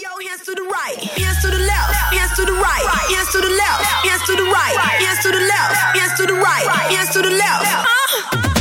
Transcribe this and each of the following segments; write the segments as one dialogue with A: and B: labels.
A: yo, hands to the right, hands to the left, hands to the right, hands to the left, hands to the right, hands to the left, hands to the right, hands to the left. Uh.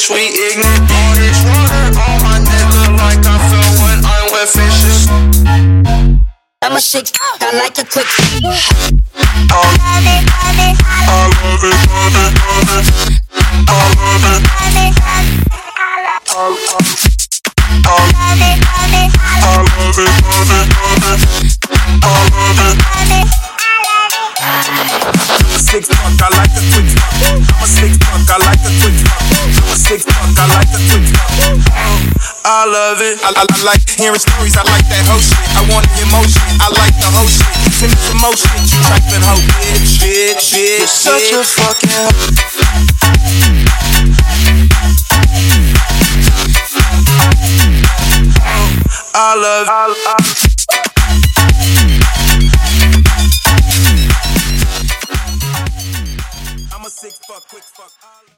B: bitch, we ignorant. All this water on my nigga, like I felt when I went fishing.
A: I'm a shit, I like a quick. I
B: love it, love it, I love it, love it. I love it, love it. I love it, love it, I love
C: it,
B: love it. I love it, love
C: it, I love it. tick. I like the tick tock.
B: I love it.
C: I, I, I like hearing stories. I like that whole shit. I want emotion. I like the whole shit. Send me some motion. You typing hoe, bitch, bitch, bitch. You're such a
B: fucking. I love. I, I,
C: six fuck, quick fuck.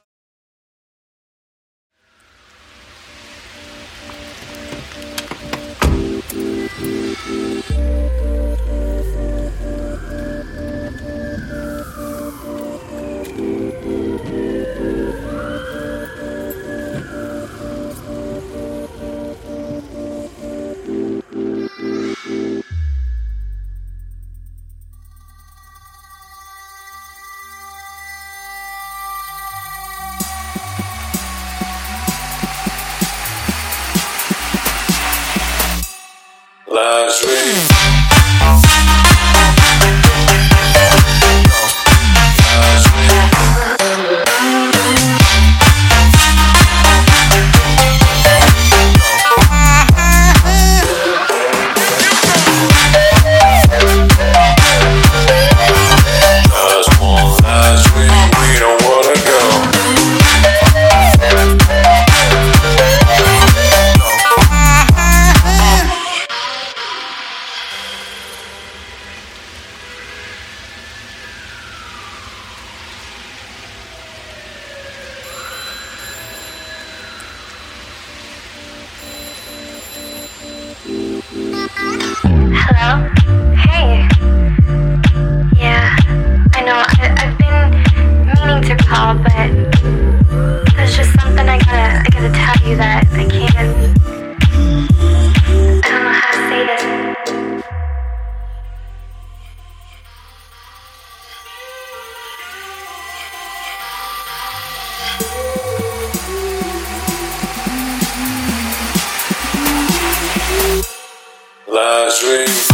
D: Last ring.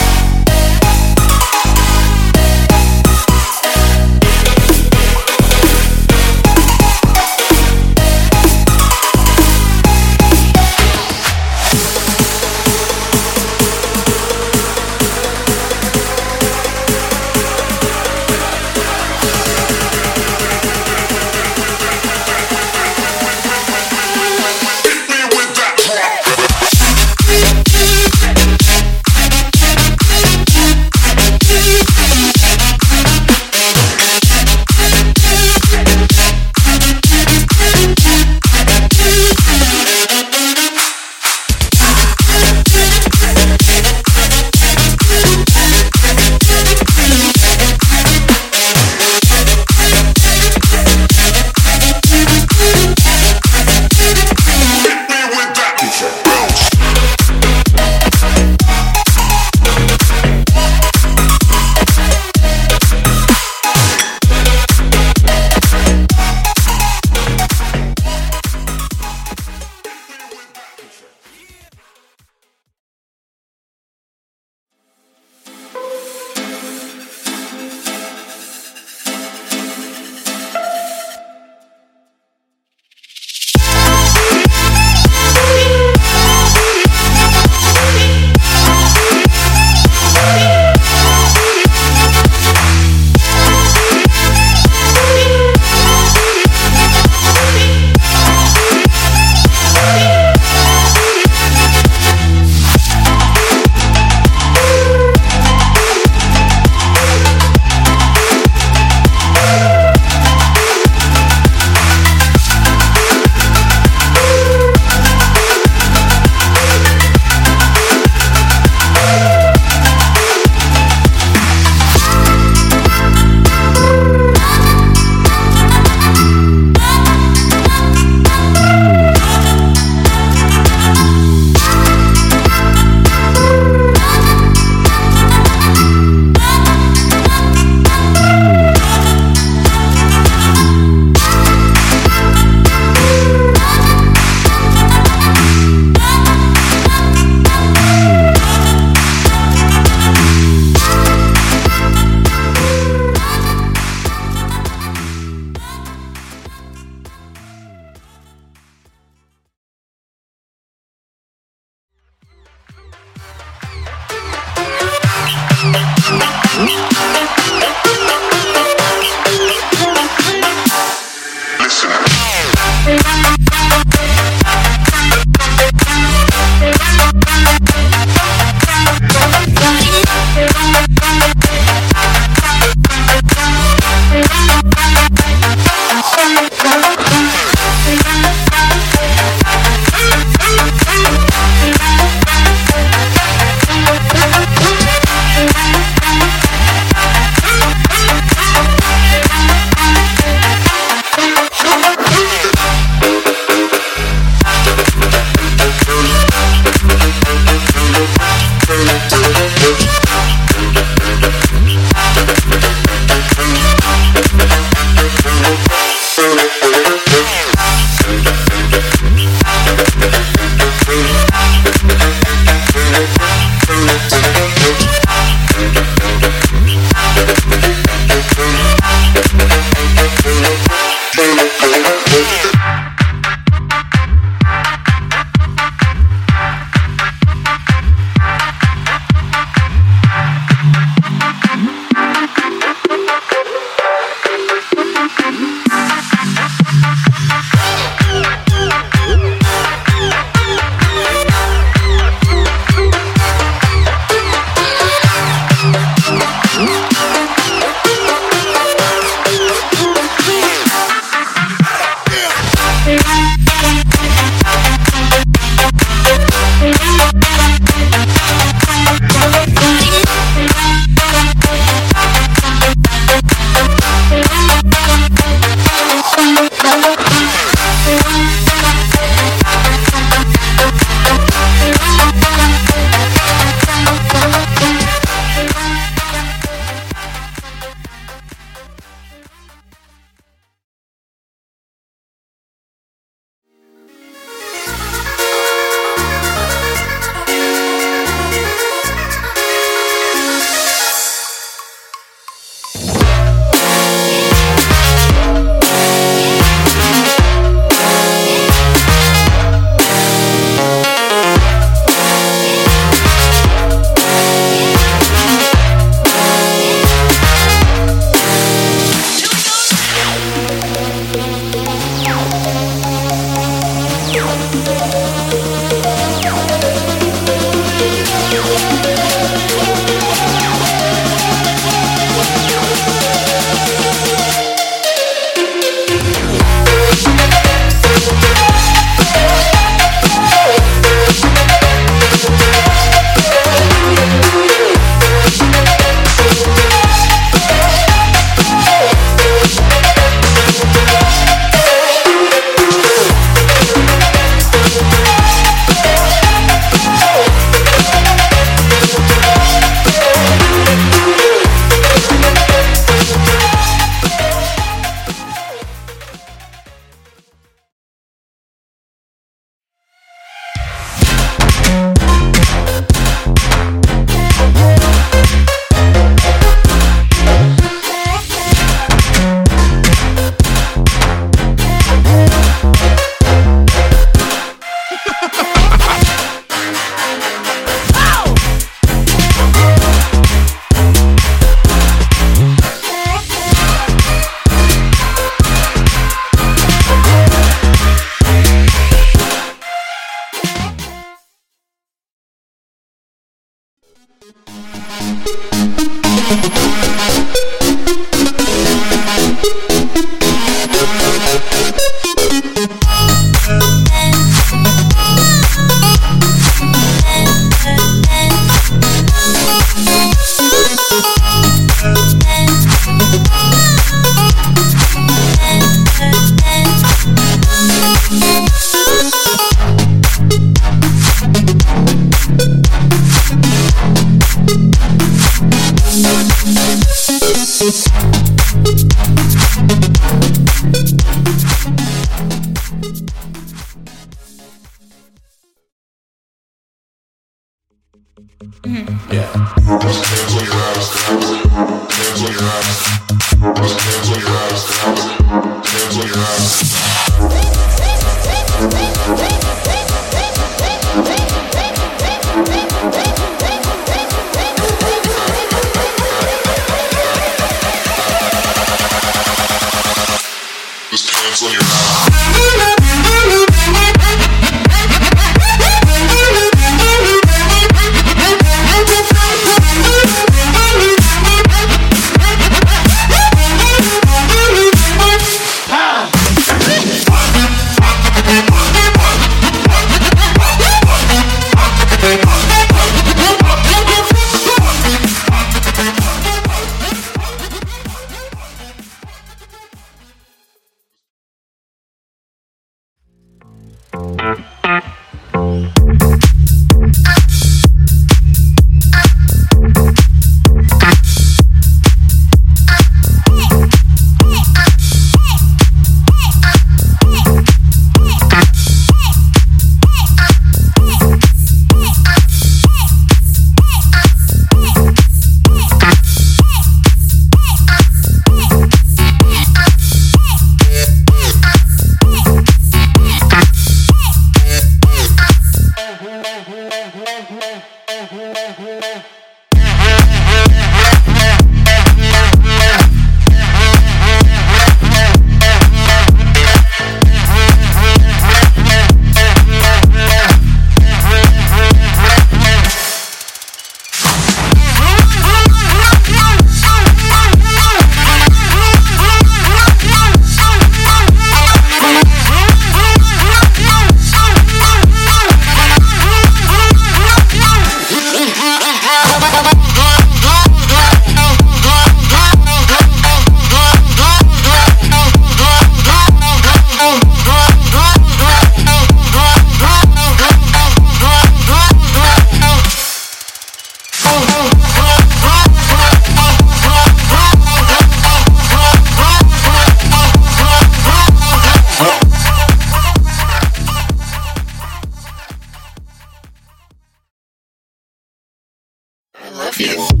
E: Yes.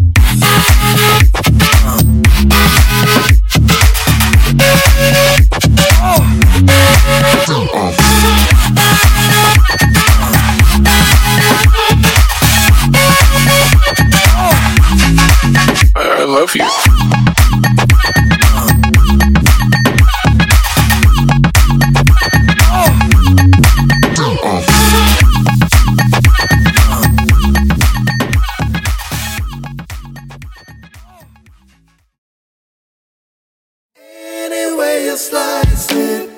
F: you slice it.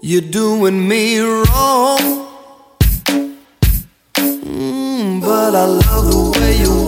F: You're doing me wrong. Mm, but I love the way you.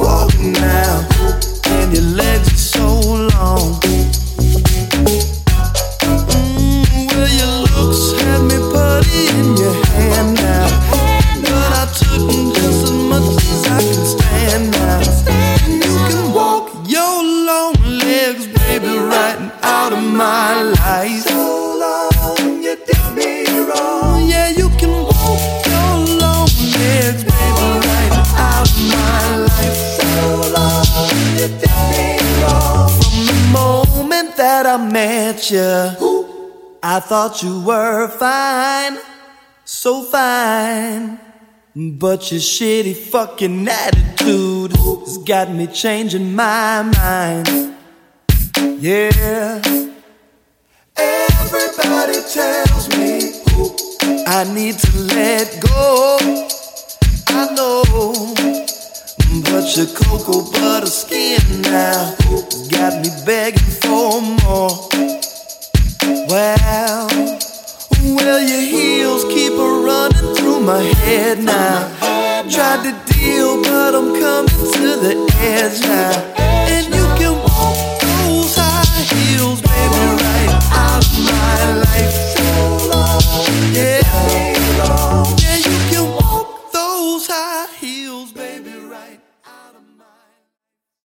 F: Thought you were fine, so fine. But your shitty fucking attitude has got me changing my mind. Yeah. Everybody tells me I need to let go. I know. But your cocoa butter skin now got me begging for more. Well, well, your heels keep a running through my head now. Tried to deal, but I'm coming to the edge now. And you can walk those high heels, baby, right out of my life.